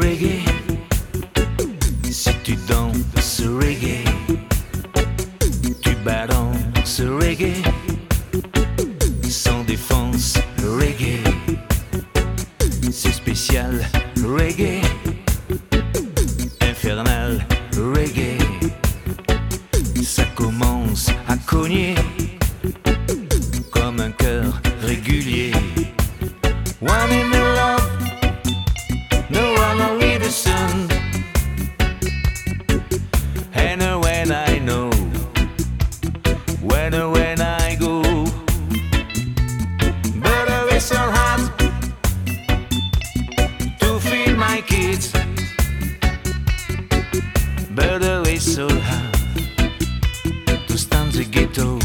reggae, si tu danses reggae, tu balances reggae, sans défense reggae, c'est spécial reggae, infernal reggae, ça commence à cogner. Comme un cœur régulier. One in the love. special hat to feed my kids. But the way so to stand the ghetto.